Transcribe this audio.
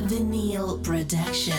Vinyl Production.